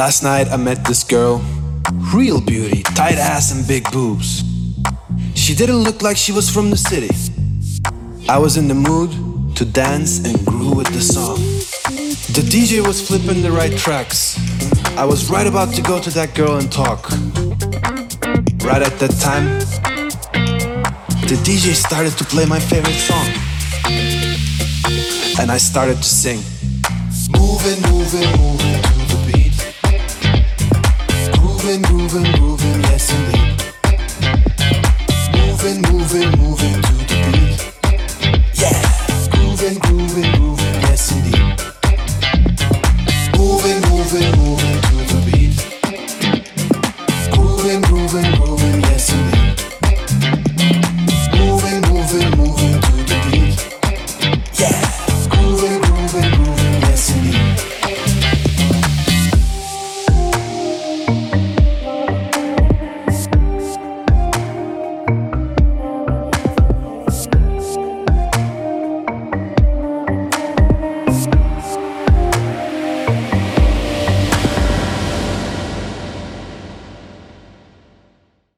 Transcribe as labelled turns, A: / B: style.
A: Last night I met this girl, real beauty, tight ass and big boobs. She didn't look like she was from the city. I was in the mood to dance and groove with the song. The DJ was flipping the right tracks. I was right about to go to that girl and talk. Right at that time, the DJ started to play my favorite song. And I started to sing. Moving, moving, moving Moving, moving, moving, yes indeed. Moving, moving, moving